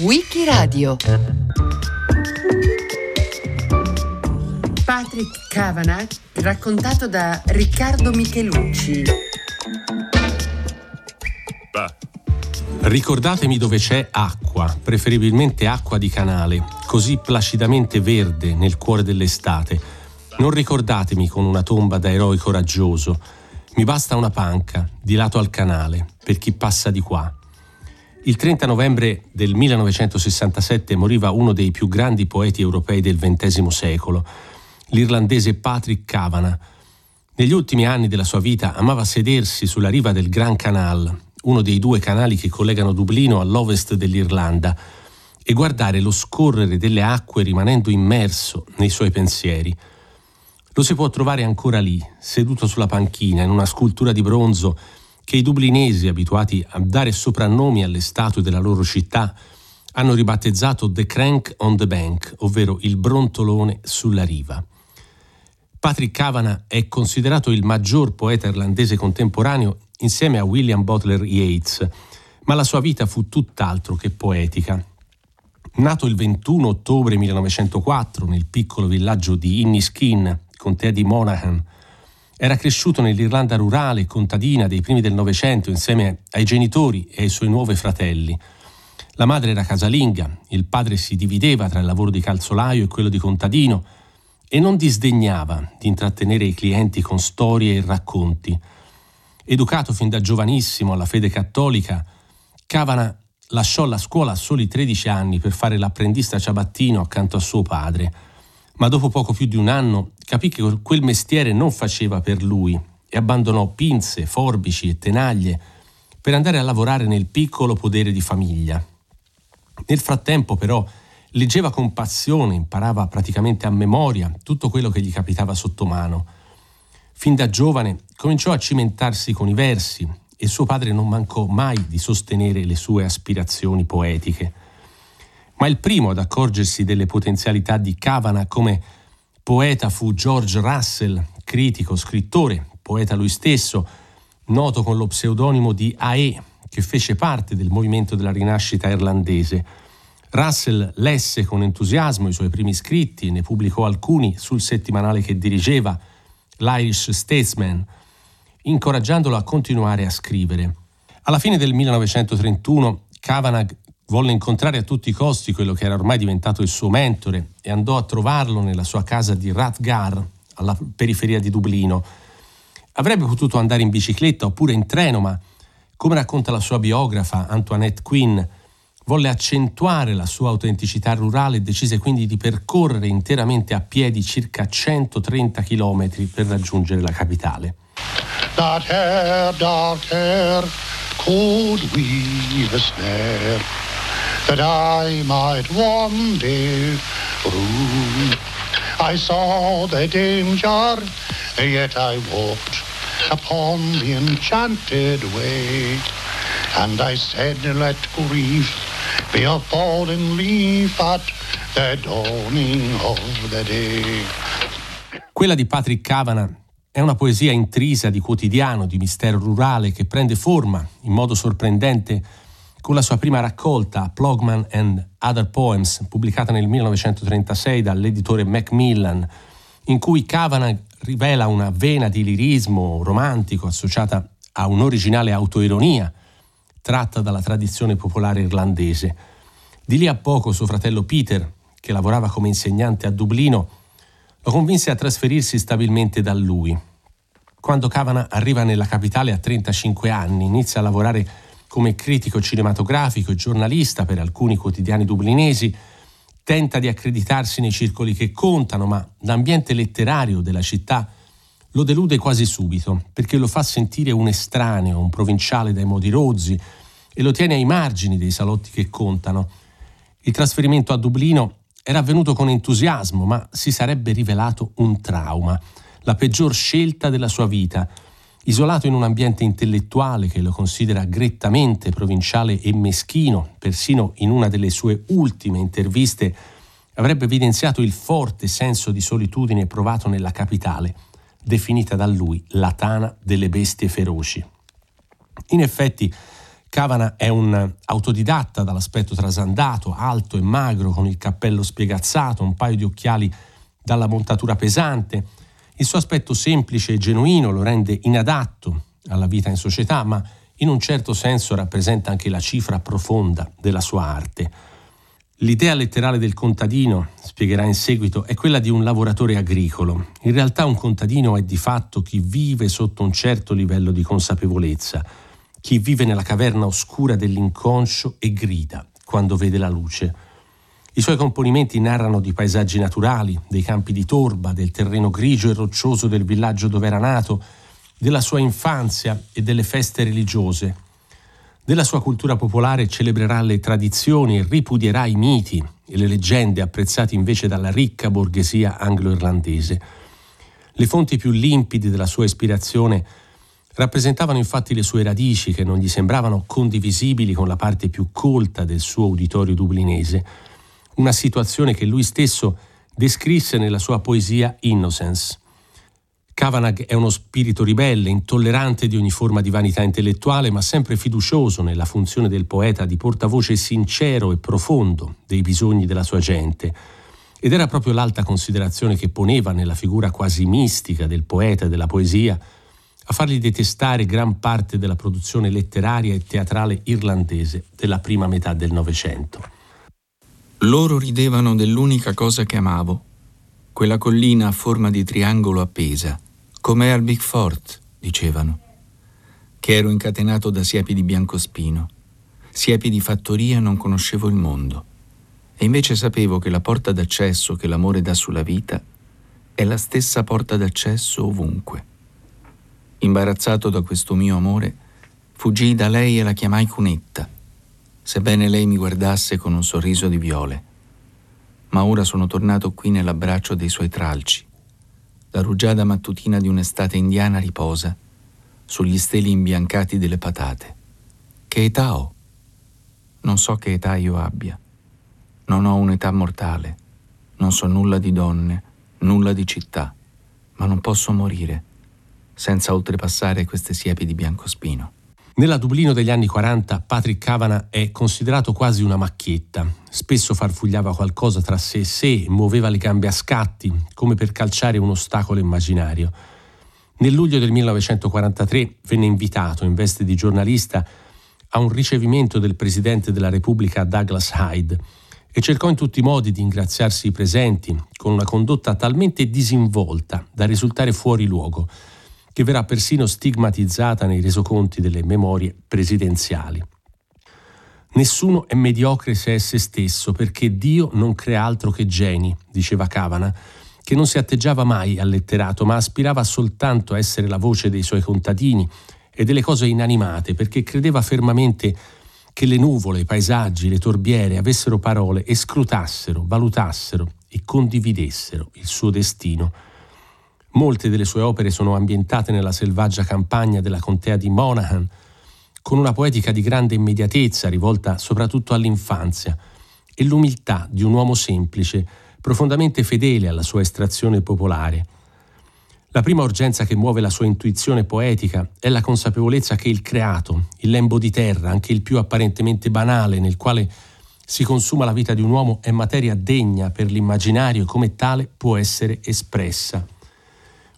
Wikiradio Patrick Kavanagh raccontato da Riccardo Michelucci Ricordatemi dove c'è acqua, preferibilmente acqua di canale, così placidamente verde nel cuore dell'estate. Non ricordatemi con una tomba da eroi coraggioso. Mi basta una panca, di lato al canale, per chi passa di qua. Il 30 novembre del 1967 moriva uno dei più grandi poeti europei del XX secolo, l'irlandese Patrick Kavanagh. Negli ultimi anni della sua vita amava sedersi sulla riva del Gran Canal, uno dei due canali che collegano Dublino all'ovest dell'Irlanda, e guardare lo scorrere delle acque rimanendo immerso nei suoi pensieri. Lo si può trovare ancora lì, seduto sulla panchina, in una scultura di bronzo che i dublinesi, abituati a dare soprannomi alle statue della loro città, hanno ribattezzato The Crank on the Bank, ovvero il brontolone sulla riva. Patrick Kavanagh è considerato il maggior poeta irlandese contemporaneo insieme a William Butler Yeats, ma la sua vita fu tutt'altro che poetica. Nato il 21 ottobre 1904 nel piccolo villaggio di Inniskin, contea di Monaghan, era cresciuto nell'Irlanda rurale e contadina dei primi del Novecento insieme ai genitori e ai suoi nuovi fratelli. La madre era casalinga, il padre si divideva tra il lavoro di calzolaio e quello di contadino e non disdegnava di intrattenere i clienti con storie e racconti. Educato fin da giovanissimo alla fede cattolica, Cavana lasciò la scuola a soli 13 anni per fare l'apprendista ciabattino accanto a suo padre, ma dopo poco più di un anno capì che quel mestiere non faceva per lui e abbandonò pinze, forbici e tenaglie per andare a lavorare nel piccolo podere di famiglia. Nel frattempo però leggeva con passione, imparava praticamente a memoria tutto quello che gli capitava sotto mano Fin da giovane cominciò a cimentarsi con i versi e suo padre non mancò mai di sostenere le sue aspirazioni poetiche. Ma il primo ad accorgersi delle potenzialità di Cavana come poeta fu George Russell, critico, scrittore, poeta lui stesso, noto con lo pseudonimo di A.E., che fece parte del movimento della rinascita irlandese. Russell lesse con entusiasmo i suoi primi scritti ne pubblicò alcuni sul settimanale che dirigeva, l'Irish Statesman, incoraggiandolo a continuare a scrivere. Alla fine del 1931 Kavanagh volle incontrare a tutti i costi quello che era ormai diventato il suo mentore e andò a trovarlo nella sua casa di Rathgar, alla periferia di Dublino. Avrebbe potuto andare in bicicletta oppure in treno, ma, come racconta la sua biografa Antoinette Quinn, Volle accentuare la sua autenticità rurale e decise quindi di percorrere interamente a piedi circa 130 km per raggiungere la capitale. That hair, dark hair, could weave snare that I might one day. I saw the danger, yet I walked upon the enchanted way. And I said, let grief be a fallen leaf at the dawning of the day. Quella di Patrick Kavanagh è una poesia intrisa di quotidiano, di mistero rurale che prende forma in modo sorprendente con la sua prima raccolta Plogman and Other Poems, pubblicata nel 1936 dall'editore Macmillan, in cui Kavanagh rivela una vena di lirismo romantico associata a un'originale autoironia tratta dalla tradizione popolare irlandese. Di lì a poco suo fratello Peter, che lavorava come insegnante a Dublino, lo convinse a trasferirsi stabilmente da lui. Quando Kavanagh arriva nella capitale a 35 anni, inizia a lavorare come critico cinematografico e giornalista per alcuni quotidiani dublinesi, tenta di accreditarsi nei circoli che contano, ma l'ambiente letterario della città lo delude quasi subito, perché lo fa sentire un estraneo, un provinciale dai modi rozzi e lo tiene ai margini dei salotti che contano. Il trasferimento a Dublino era avvenuto con entusiasmo, ma si sarebbe rivelato un trauma, la peggior scelta della sua vita. Isolato in un ambiente intellettuale che lo considera grettamente provinciale e meschino, persino in una delle sue ultime interviste avrebbe evidenziato il forte senso di solitudine provato nella capitale definita da lui la tana delle bestie feroci. In effetti, Cavana è un autodidatta dall'aspetto trasandato, alto e magro, con il cappello spiegazzato, un paio di occhiali dalla montatura pesante. Il suo aspetto semplice e genuino lo rende inadatto alla vita in società, ma in un certo senso rappresenta anche la cifra profonda della sua arte. L'idea letterale del contadino, spiegherà in seguito, è quella di un lavoratore agricolo. In realtà un contadino è di fatto chi vive sotto un certo livello di consapevolezza, chi vive nella caverna oscura dell'inconscio e grida quando vede la luce. I suoi componimenti narrano di paesaggi naturali, dei campi di torba, del terreno grigio e roccioso del villaggio dove era nato, della sua infanzia e delle feste religiose. Della sua cultura popolare celebrerà le tradizioni e ripudierà i miti e le leggende apprezzati invece dalla ricca borghesia anglo-irlandese. Le fonti più limpide della sua ispirazione rappresentavano infatti le sue radici che non gli sembravano condivisibili con la parte più colta del suo uditorio dublinese, una situazione che lui stesso descrisse nella sua poesia Innocence. Kavanagh è uno spirito ribelle, intollerante di ogni forma di vanità intellettuale, ma sempre fiducioso nella funzione del poeta di portavoce sincero e profondo dei bisogni della sua gente. Ed era proprio l'alta considerazione che poneva nella figura quasi mistica del poeta e della poesia a fargli detestare gran parte della produzione letteraria e teatrale irlandese della prima metà del Novecento. Loro ridevano dell'unica cosa che amavo, quella collina a forma di triangolo appesa come al Big Fort, dicevano, che ero incatenato da siepi di biancospino. Siepi di fattoria non conoscevo il mondo. E invece sapevo che la porta d'accesso che l'amore dà sulla vita è la stessa porta d'accesso ovunque. Imbarazzato da questo mio amore, fuggii da lei e la chiamai cunetta, sebbene lei mi guardasse con un sorriso di viole. Ma ora sono tornato qui nell'abbraccio dei suoi tralci la rugiada mattutina di un'estate indiana riposa sugli steli imbiancati delle patate. Che età ho? Non so che età io abbia. Non ho un'età mortale. Non so nulla di donne, nulla di città, ma non posso morire senza oltrepassare queste siepi di biancospino. Nella Dublino degli anni 40 Patrick Cavana è considerato quasi una macchietta. Spesso farfugliava qualcosa tra sé e sé, muoveva le gambe a scatti, come per calciare un ostacolo immaginario. Nel luglio del 1943 venne invitato in veste di giornalista a un ricevimento del Presidente della Repubblica Douglas Hyde e cercò in tutti i modi di ingraziarsi i presenti con una condotta talmente disinvolta da risultare fuori luogo che verrà persino stigmatizzata nei resoconti delle memorie presidenziali. Nessuno è mediocre se è se stesso, perché Dio non crea altro che geni, diceva Cavana, che non si atteggiava mai al letterato, ma aspirava soltanto a essere la voce dei suoi contadini e delle cose inanimate, perché credeva fermamente che le nuvole, i paesaggi, le torbiere avessero parole e scrutassero, valutassero e condividessero il suo destino Molte delle sue opere sono ambientate nella selvaggia campagna della contea di Monaghan, con una poetica di grande immediatezza rivolta soprattutto all'infanzia e l'umiltà di un uomo semplice, profondamente fedele alla sua estrazione popolare. La prima urgenza che muove la sua intuizione poetica è la consapevolezza che il creato, il lembo di terra, anche il più apparentemente banale nel quale si consuma la vita di un uomo, è materia degna per l'immaginario e come tale può essere espressa.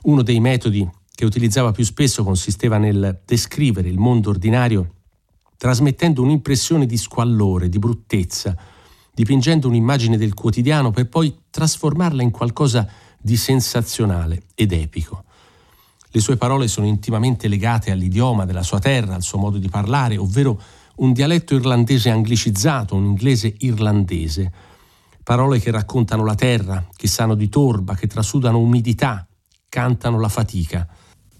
Uno dei metodi che utilizzava più spesso consisteva nel descrivere il mondo ordinario trasmettendo un'impressione di squallore, di bruttezza, dipingendo un'immagine del quotidiano per poi trasformarla in qualcosa di sensazionale ed epico. Le sue parole sono intimamente legate all'idioma della sua terra, al suo modo di parlare, ovvero un dialetto irlandese anglicizzato, un inglese irlandese. Parole che raccontano la terra, che sanno di torba, che trasudano umidità, cantano la fatica.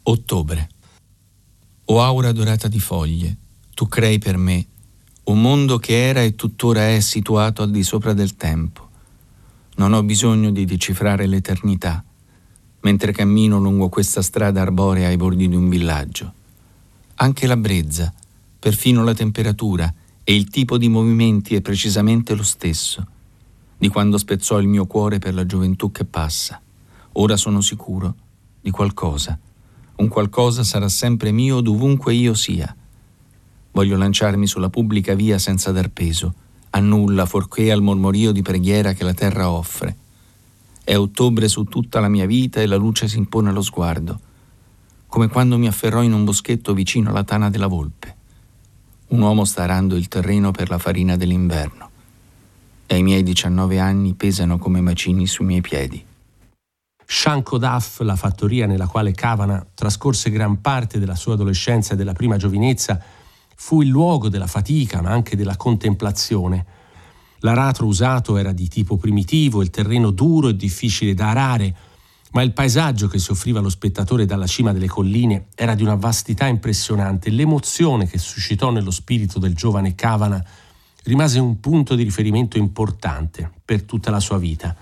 Ottobre. O aura dorata di foglie, tu crei per me un mondo che era e tuttora è situato al di sopra del tempo. Non ho bisogno di decifrare l'eternità, mentre cammino lungo questa strada arborea ai bordi di un villaggio. Anche la brezza, perfino la temperatura e il tipo di movimenti è precisamente lo stesso di quando spezzò il mio cuore per la gioventù che passa. Ora sono sicuro di qualcosa. Un qualcosa sarà sempre mio dovunque io sia. Voglio lanciarmi sulla pubblica via senza dar peso, a nulla fuorché al mormorio di preghiera che la terra offre. È ottobre su tutta la mia vita e la luce si impone allo sguardo, come quando mi afferrò in un boschetto vicino alla tana della volpe. Un uomo sta arando il terreno per la farina dell'inverno e i miei 19 anni pesano come macini sui miei piedi. Shanko Duff, la fattoria nella quale Cavana trascorse gran parte della sua adolescenza e della prima giovinezza, fu il luogo della fatica ma anche della contemplazione. L'aratro usato era di tipo primitivo, il terreno duro e difficile da arare, ma il paesaggio che si offriva allo spettatore dalla cima delle colline era di una vastità impressionante. L'emozione che suscitò nello spirito del giovane Cavana rimase un punto di riferimento importante per tutta la sua vita.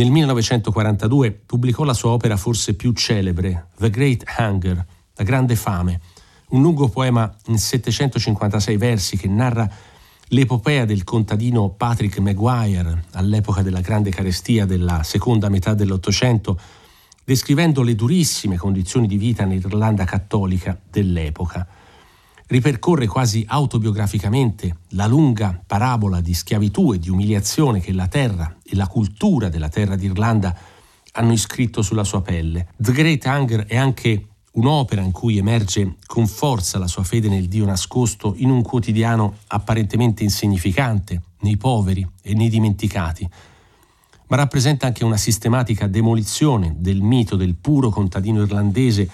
Nel 1942 pubblicò la sua opera forse più celebre, The Great Hunger, La grande fame, un lungo poema in 756 versi che narra l'epopea del contadino Patrick Maguire all'epoca della grande carestia della seconda metà dell'Ottocento, descrivendo le durissime condizioni di vita nell'Irlanda cattolica dell'epoca ripercorre quasi autobiograficamente la lunga parabola di schiavitù e di umiliazione che la terra e la cultura della terra d'Irlanda hanno iscritto sulla sua pelle. The Great Hunger è anche un'opera in cui emerge con forza la sua fede nel Dio nascosto in un quotidiano apparentemente insignificante, nei poveri e nei dimenticati, ma rappresenta anche una sistematica demolizione del mito del puro contadino irlandese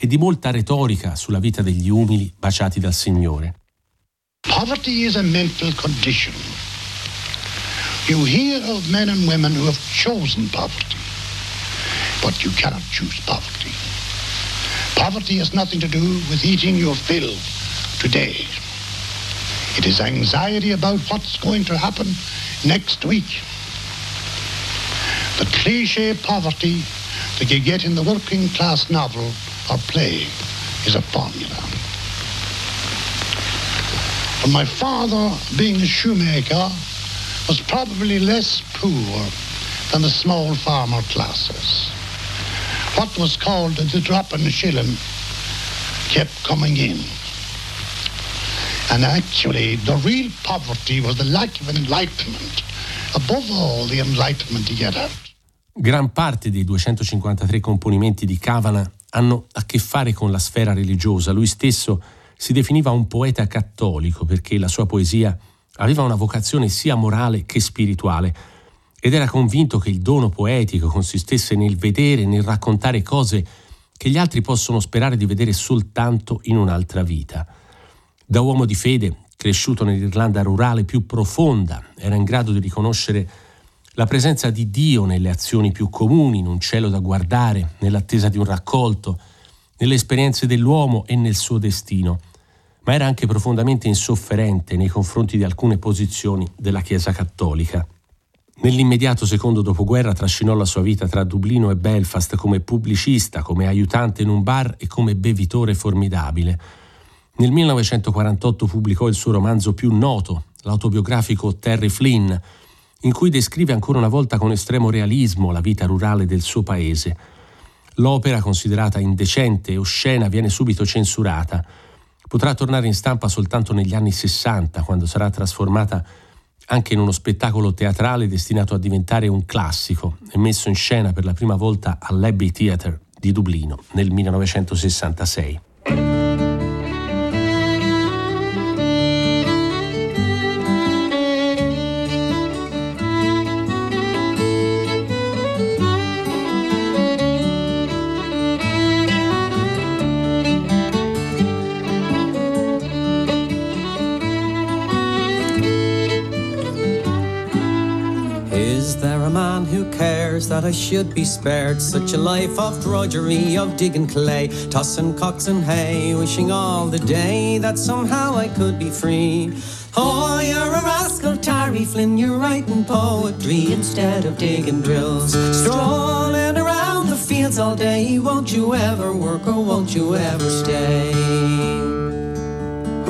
e di molta retorica sulla vita degli umili baciati dal Signore. Poverty is a mental condition. You hear of men and women who have chosen poverty, but you cannot choose poverty. Poverty has nothing to do with eating your fill today. It is anxiety about what's going to happen next week. The cliche poverty that you get in the working class novel or play is a formula. And my father, being a shoemaker, was probably less poor than the small farmer classes. What was called the drop the shilling kept coming in. And actually, the real poverty was the lack of enlightenment. Above all, the enlightenment get out. Gran parte dei 253 componimenti di Kavanagh hanno a che fare con la sfera religiosa. Lui stesso si definiva un poeta cattolico perché la sua poesia aveva una vocazione sia morale che spirituale ed era convinto che il dono poetico consistesse nel vedere, nel raccontare cose che gli altri possono sperare di vedere soltanto in un'altra vita. Da uomo di fede, cresciuto nell'Irlanda rurale più profonda, era in grado di riconoscere la presenza di Dio nelle azioni più comuni, in un cielo da guardare, nell'attesa di un raccolto, nelle esperienze dell'uomo e nel suo destino, ma era anche profondamente insofferente nei confronti di alcune posizioni della Chiesa cattolica. Nell'immediato secondo dopoguerra trascinò la sua vita tra Dublino e Belfast come pubblicista, come aiutante in un bar e come bevitore formidabile. Nel 1948 pubblicò il suo romanzo più noto, l'autobiografico Terry Flynn, in cui descrive ancora una volta con estremo realismo la vita rurale del suo paese. L'opera, considerata indecente e oscena, viene subito censurata. Potrà tornare in stampa soltanto negli anni 60, quando sarà trasformata anche in uno spettacolo teatrale destinato a diventare un classico e messo in scena per la prima volta all'Abbey Theatre di Dublino nel 1966. That I should be spared such a life of drudgery, of digging clay, tossing cocks and hay, wishing all the day that somehow I could be free. Oh, you're a rascal, Terry Flynn, you're writing poetry instead of digging drills. Strolling around the fields all day, won't you ever work or won't you ever stay?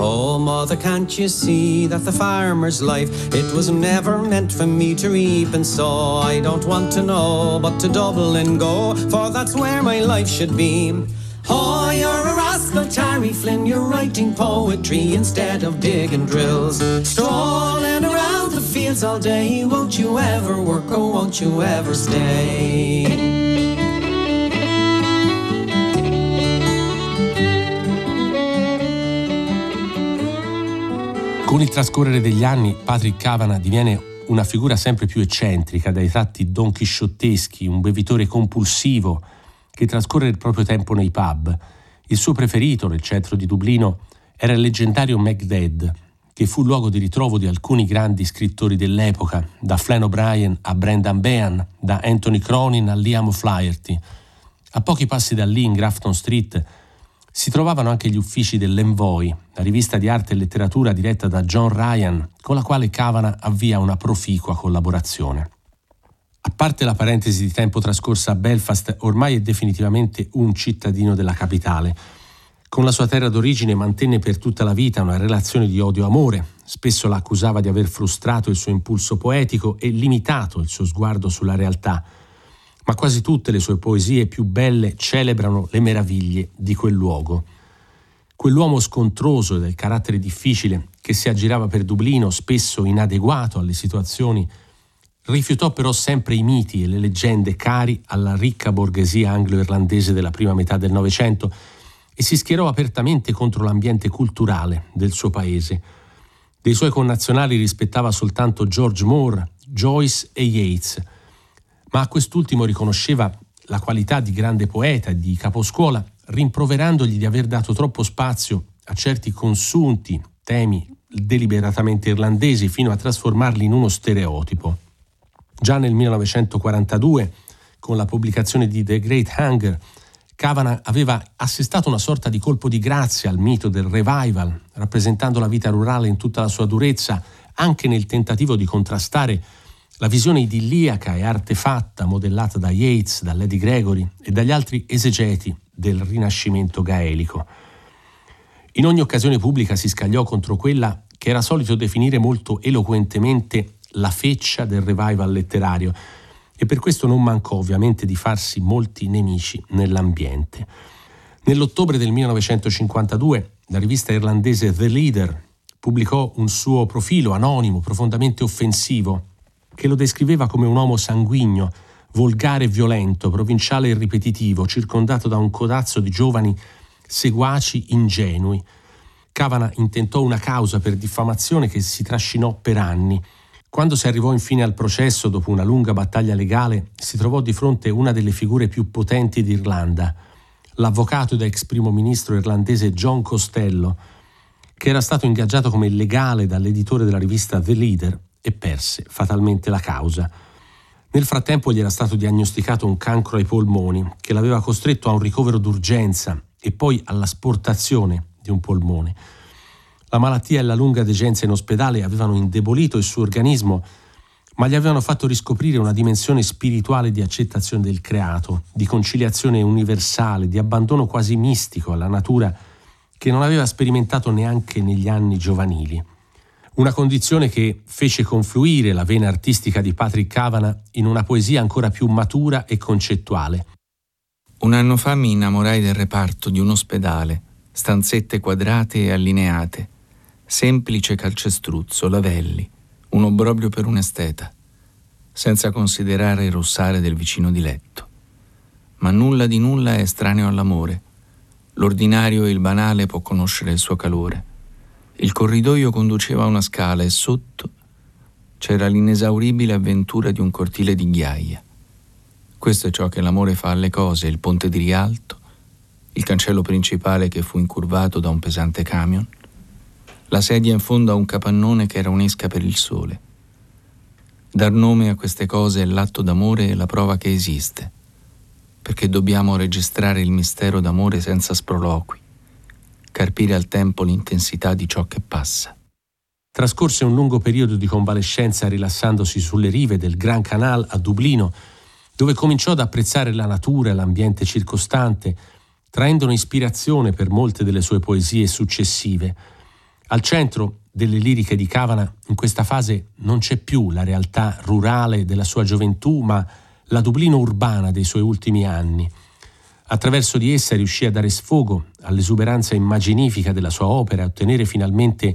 Oh, mother, can't you see that the farmer's life, it was never meant for me to reap and sow? I don't want to know, but to double and go, for that's where my life should be. Oh, you're a rascal Tyree Flynn, you're writing poetry instead of digging drills. Strolling around the fields all day, won't you ever work or won't you ever stay? Con il trascorrere degli anni, Patrick Cavana diviene una figura sempre più eccentrica, dai tratti donchisciotteschi, un bevitore compulsivo che trascorre il proprio tempo nei pub. Il suo preferito nel centro di Dublino era il leggendario Macdead, che fu luogo di ritrovo di alcuni grandi scrittori dell'epoca, da Flann O'Brien a Brendan Behan, da Anthony Cronin a Liam Flaherty. A pochi passi da lì, in Grafton Street, si trovavano anche gli uffici dell'Envoy, la rivista di arte e letteratura diretta da John Ryan, con la quale Cavana avvia una proficua collaborazione. A parte la parentesi di tempo trascorsa a Belfast, ormai è definitivamente un cittadino della capitale. Con la sua terra d'origine mantenne per tutta la vita una relazione di odio-amore. Spesso l'accusava di aver frustrato il suo impulso poetico e limitato il suo sguardo sulla realtà ma quasi tutte le sue poesie più belle celebrano le meraviglie di quel luogo. Quell'uomo scontroso e del carattere difficile che si aggirava per Dublino, spesso inadeguato alle situazioni, rifiutò però sempre i miti e le leggende cari alla ricca borghesia anglo-irlandese della prima metà del Novecento e si schierò apertamente contro l'ambiente culturale del suo paese. Dei suoi connazionali rispettava soltanto George Moore, Joyce e Yeats, ma a quest'ultimo riconosceva la qualità di grande poeta e di caposcuola, rimproverandogli di aver dato troppo spazio a certi consunti temi deliberatamente irlandesi fino a trasformarli in uno stereotipo. Già nel 1942, con la pubblicazione di The Great Hunger, Cavana aveva assestato una sorta di colpo di grazia al mito del revival, rappresentando la vita rurale in tutta la sua durezza, anche nel tentativo di contrastare la visione idilliaca e artefatta modellata da Yeats, da Lady Gregory e dagli altri esegeti del Rinascimento gaelico. In ogni occasione pubblica si scagliò contro quella che era solito definire molto eloquentemente la feccia del revival letterario e per questo non mancò ovviamente di farsi molti nemici nell'ambiente. Nell'ottobre del 1952 la rivista irlandese The Leader pubblicò un suo profilo anonimo profondamente offensivo che lo descriveva come un uomo sanguigno, volgare e violento, provinciale e ripetitivo, circondato da un codazzo di giovani seguaci ingenui. Cavana intentò una causa per diffamazione che si trascinò per anni. Quando si arrivò infine al processo, dopo una lunga battaglia legale, si trovò di fronte una delle figure più potenti d'Irlanda, l'avvocato ed ex primo ministro irlandese John Costello, che era stato ingaggiato come legale dall'editore della rivista The Leader e perse fatalmente la causa. Nel frattempo gli era stato diagnosticato un cancro ai polmoni che l'aveva costretto a un ricovero d'urgenza e poi all'asportazione di un polmone. La malattia e la lunga degenza in ospedale avevano indebolito il suo organismo, ma gli avevano fatto riscoprire una dimensione spirituale di accettazione del creato, di conciliazione universale, di abbandono quasi mistico alla natura che non aveva sperimentato neanche negli anni giovanili una condizione che fece confluire la vena artistica di Patrick Cavana in una poesia ancora più matura e concettuale. Un anno fa mi innamorai del reparto di un ospedale, stanzette quadrate e allineate, semplice calcestruzzo, lavelli, un obbrobrio per un esteta, senza considerare il rossare del vicino di letto. Ma nulla di nulla è estraneo all'amore. L'ordinario e il banale può conoscere il suo calore il corridoio conduceva a una scala e sotto c'era l'inesauribile avventura di un cortile di ghiaia. Questo è ciò che l'amore fa alle cose, il ponte di rialto, il cancello principale che fu incurvato da un pesante camion, la sedia in fondo a un capannone che era un'esca per il sole. Dar nome a queste cose è l'atto d'amore e la prova che esiste, perché dobbiamo registrare il mistero d'amore senza sproloqui carpire al tempo l'intensità di ciò che passa. Trascorse un lungo periodo di convalescenza rilassandosi sulle rive del Gran Canal a Dublino, dove cominciò ad apprezzare la natura e l'ambiente circostante, traendone ispirazione per molte delle sue poesie successive. Al centro delle liriche di Cavana in questa fase non c'è più la realtà rurale della sua gioventù, ma la Dublino urbana dei suoi ultimi anni. Attraverso di essa riuscì a dare sfogo all'esuberanza immaginifica della sua opera e ottenere finalmente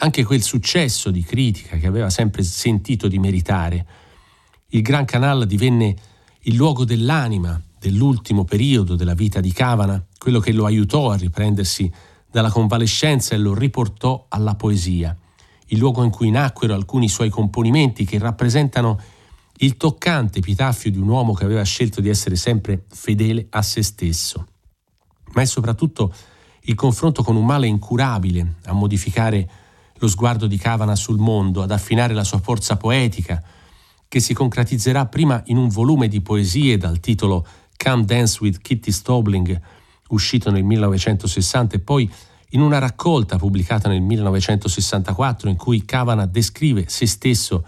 anche quel successo di critica che aveva sempre sentito di meritare. Il Gran Canal divenne il luogo dell'anima dell'ultimo periodo della vita di Cavana, quello che lo aiutò a riprendersi dalla convalescenza e lo riportò alla poesia, il luogo in cui nacquero alcuni suoi componimenti che rappresentano il toccante epitaffio di un uomo che aveva scelto di essere sempre fedele a se stesso. Ma è soprattutto il confronto con un male incurabile a modificare lo sguardo di Cavana sul mondo, ad affinare la sua forza poetica, che si concretizzerà prima in un volume di poesie dal titolo Come Dance with Kitty Stobling, uscito nel 1960, e poi in una raccolta pubblicata nel 1964 in cui Cavana descrive se stesso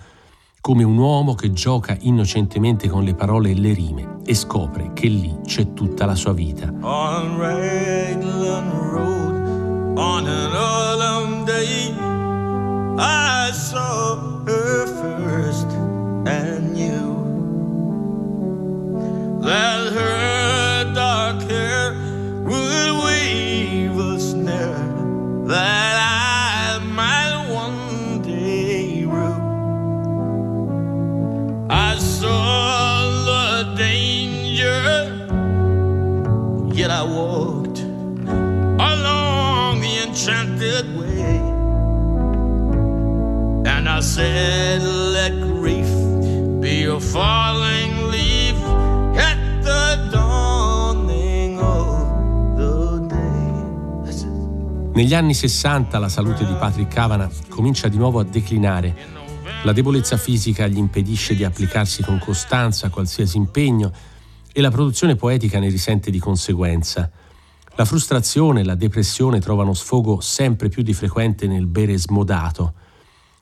come un uomo che gioca innocentemente con le parole e le rime e scopre che lì c'è tutta la sua vita. On Raglan Road, on an autumn day, I saw her first and knew that said, Let grief be a falling leaf at the dawning of the day. Negli anni 60 la salute di Patrick Cavana comincia di nuovo a declinare. La debolezza fisica gli impedisce di applicarsi con costanza a qualsiasi impegno e la produzione poetica ne risente di conseguenza. La frustrazione e la depressione trovano sfogo sempre più di frequente nel bere smodato.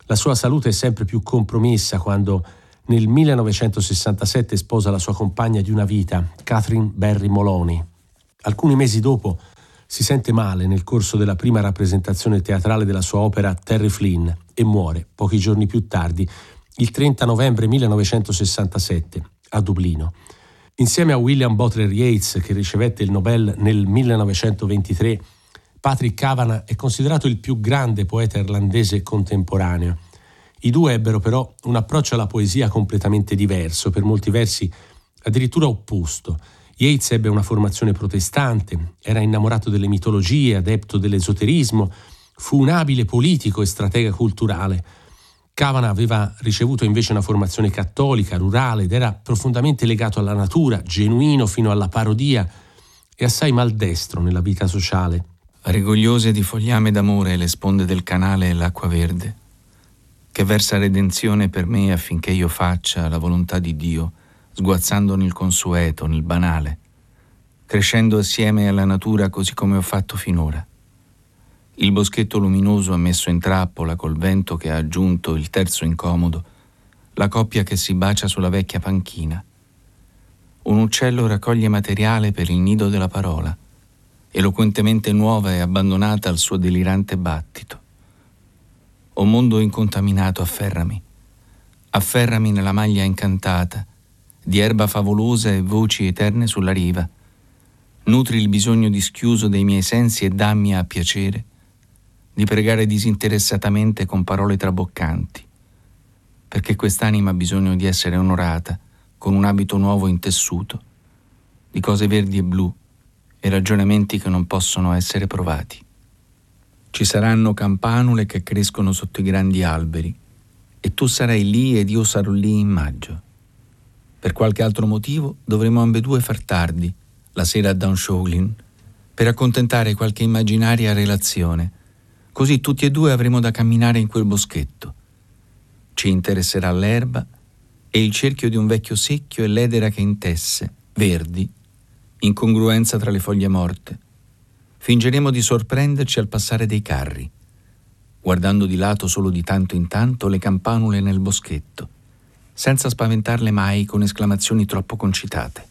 La sua salute è sempre più compromessa quando nel 1967 sposa la sua compagna di una vita, Catherine Berry Moloney. Alcuni mesi dopo si sente male nel corso della prima rappresentazione teatrale della sua opera Terry Flynn e muore pochi giorni più tardi, il 30 novembre 1967, a Dublino. Insieme a William Butler Yeats, che ricevette il Nobel nel 1923, Patrick Kavanagh è considerato il più grande poeta irlandese contemporaneo. I due ebbero però un approccio alla poesia completamente diverso, per molti versi addirittura opposto. Yeats ebbe una formazione protestante, era innamorato delle mitologie, adepto dell'esoterismo, fu un abile politico e stratega culturale. Kavanagh aveva ricevuto invece una formazione cattolica, rurale ed era profondamente legato alla natura, genuino fino alla parodia e assai maldestro nella vita sociale rigogliose di fogliame d'amore le sponde del canale e l'acqua verde, che versa redenzione per me affinché io faccia la volontà di Dio, sguazzando nel consueto, nel banale, crescendo assieme alla natura così come ho fatto finora. Il boschetto luminoso ha messo in trappola col vento che ha aggiunto il terzo incomodo, la coppia che si bacia sulla vecchia panchina. Un uccello raccoglie materiale per il nido della parola eloquentemente nuova e abbandonata al suo delirante battito. O mondo incontaminato, afferrami, afferrami nella maglia incantata, di erba favolosa e voci eterne sulla riva. Nutri il bisogno dischiuso dei miei sensi e dammi a piacere di pregare disinteressatamente con parole traboccanti, perché quest'anima ha bisogno di essere onorata con un abito nuovo intessuto, di cose verdi e blu, e ragionamenti che non possono essere provati. Ci saranno campanule che crescono sotto i grandi alberi e tu sarai lì ed io sarò lì in maggio. Per qualche altro motivo dovremo ambedue far tardi, la sera a Downshoglin, per accontentare qualche immaginaria relazione. Così tutti e due avremo da camminare in quel boschetto. Ci interesserà l'erba e il cerchio di un vecchio secchio e l'edera che intesse, verdi, incongruenza tra le foglie morte. Fingeremo di sorprenderci al passare dei carri, guardando di lato solo di tanto in tanto le campanule nel boschetto, senza spaventarle mai con esclamazioni troppo concitate.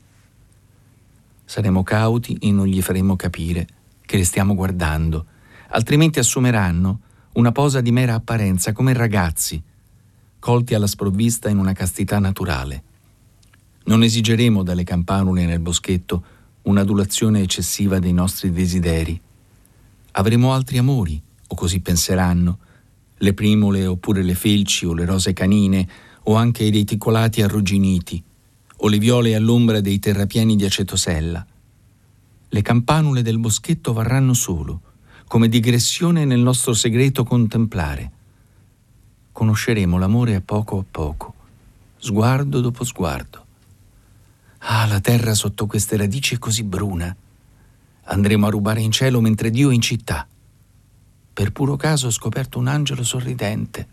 Saremo cauti e non gli faremo capire che le stiamo guardando, altrimenti assumeranno una posa di mera apparenza come ragazzi, colti alla sprovvista in una castità naturale. Non esigeremo dalle campanule nel boschetto un'adulazione eccessiva dei nostri desideri. Avremo altri amori, o così penseranno, le primole oppure le felci o le rose canine o anche i reticolati arrugginiti o le viole all'ombra dei terrapieni di acetosella. Le campanule del boschetto varranno solo, come digressione nel nostro segreto contemplare. Conosceremo l'amore a poco a poco, sguardo dopo sguardo. Ah, la terra sotto queste radici è così bruna. Andremo a rubare in cielo mentre Dio è in città. Per puro caso ho scoperto un angelo sorridente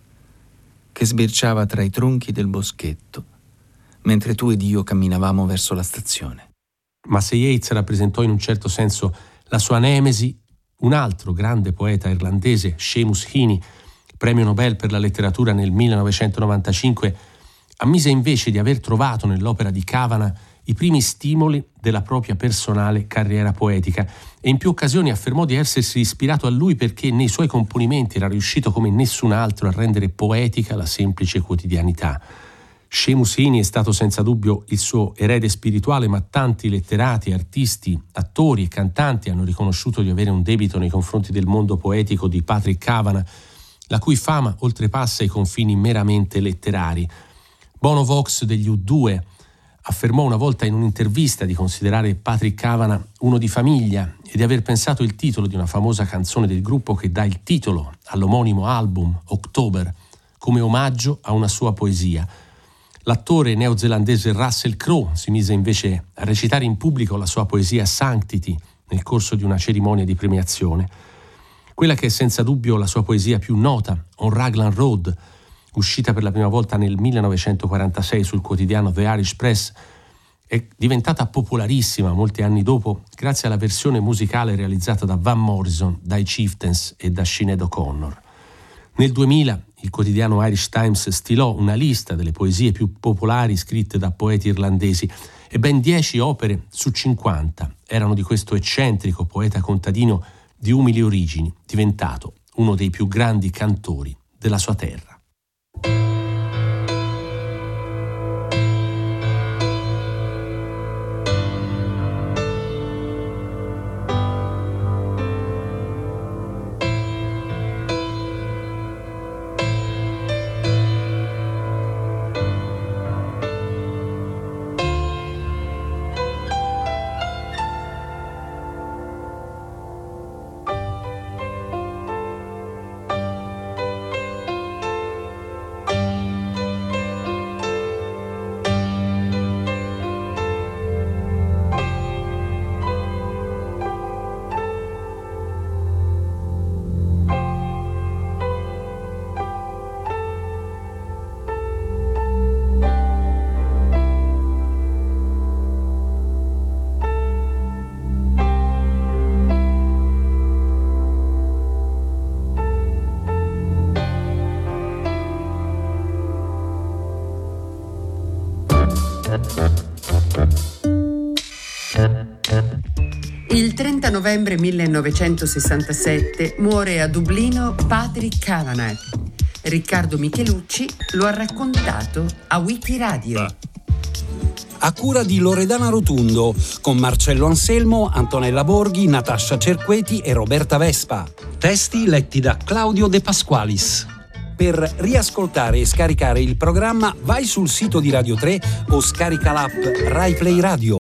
che sbirciava tra i tronchi del boschetto, mentre tu ed io camminavamo verso la stazione. Ma se Yeats rappresentò in un certo senso la sua nemesi, un altro grande poeta irlandese, Seamus Heaney, premio Nobel per la letteratura nel 1995, ammise invece di aver trovato nell'opera di Cavana i primi stimoli della propria personale carriera poetica e in più occasioni affermò di essersi ispirato a lui perché nei suoi componimenti era riuscito come nessun altro a rendere poetica la semplice quotidianità. Shemusini è stato senza dubbio il suo erede spirituale, ma tanti letterati, artisti, attori e cantanti hanno riconosciuto di avere un debito nei confronti del mondo poetico di Patrick Cavana, la cui fama oltrepassa i confini meramente letterari. Bono Vox degli U2 affermò una volta in un'intervista di considerare Patrick Cavana uno di famiglia e di aver pensato il titolo di una famosa canzone del gruppo che dà il titolo all'omonimo album October come omaggio a una sua poesia. L'attore neozelandese Russell Crowe si mise invece a recitare in pubblico la sua poesia Sanctity nel corso di una cerimonia di premiazione. Quella che è senza dubbio la sua poesia più nota, On Raglan Road, uscita per la prima volta nel 1946 sul quotidiano The Irish Press, è diventata popolarissima molti anni dopo grazie alla versione musicale realizzata da Van Morrison, dai Chieftains e da Sinead O'Connor. Nel 2000 il quotidiano Irish Times stilò una lista delle poesie più popolari scritte da poeti irlandesi e ben 10 opere su 50 erano di questo eccentrico poeta contadino di umili origini, diventato uno dei più grandi cantori della sua terra. Novembre 1967 muore a Dublino Patrick Kavanagh. Riccardo Michelucci lo ha raccontato a Wikiradio. A cura di Loredana Rotundo, con Marcello Anselmo, Antonella Borghi, Natascia Cerqueti e Roberta Vespa. Testi letti da Claudio De Pasqualis. Per riascoltare e scaricare il programma vai sul sito di Radio 3 o scarica l'app RaiPlay Radio.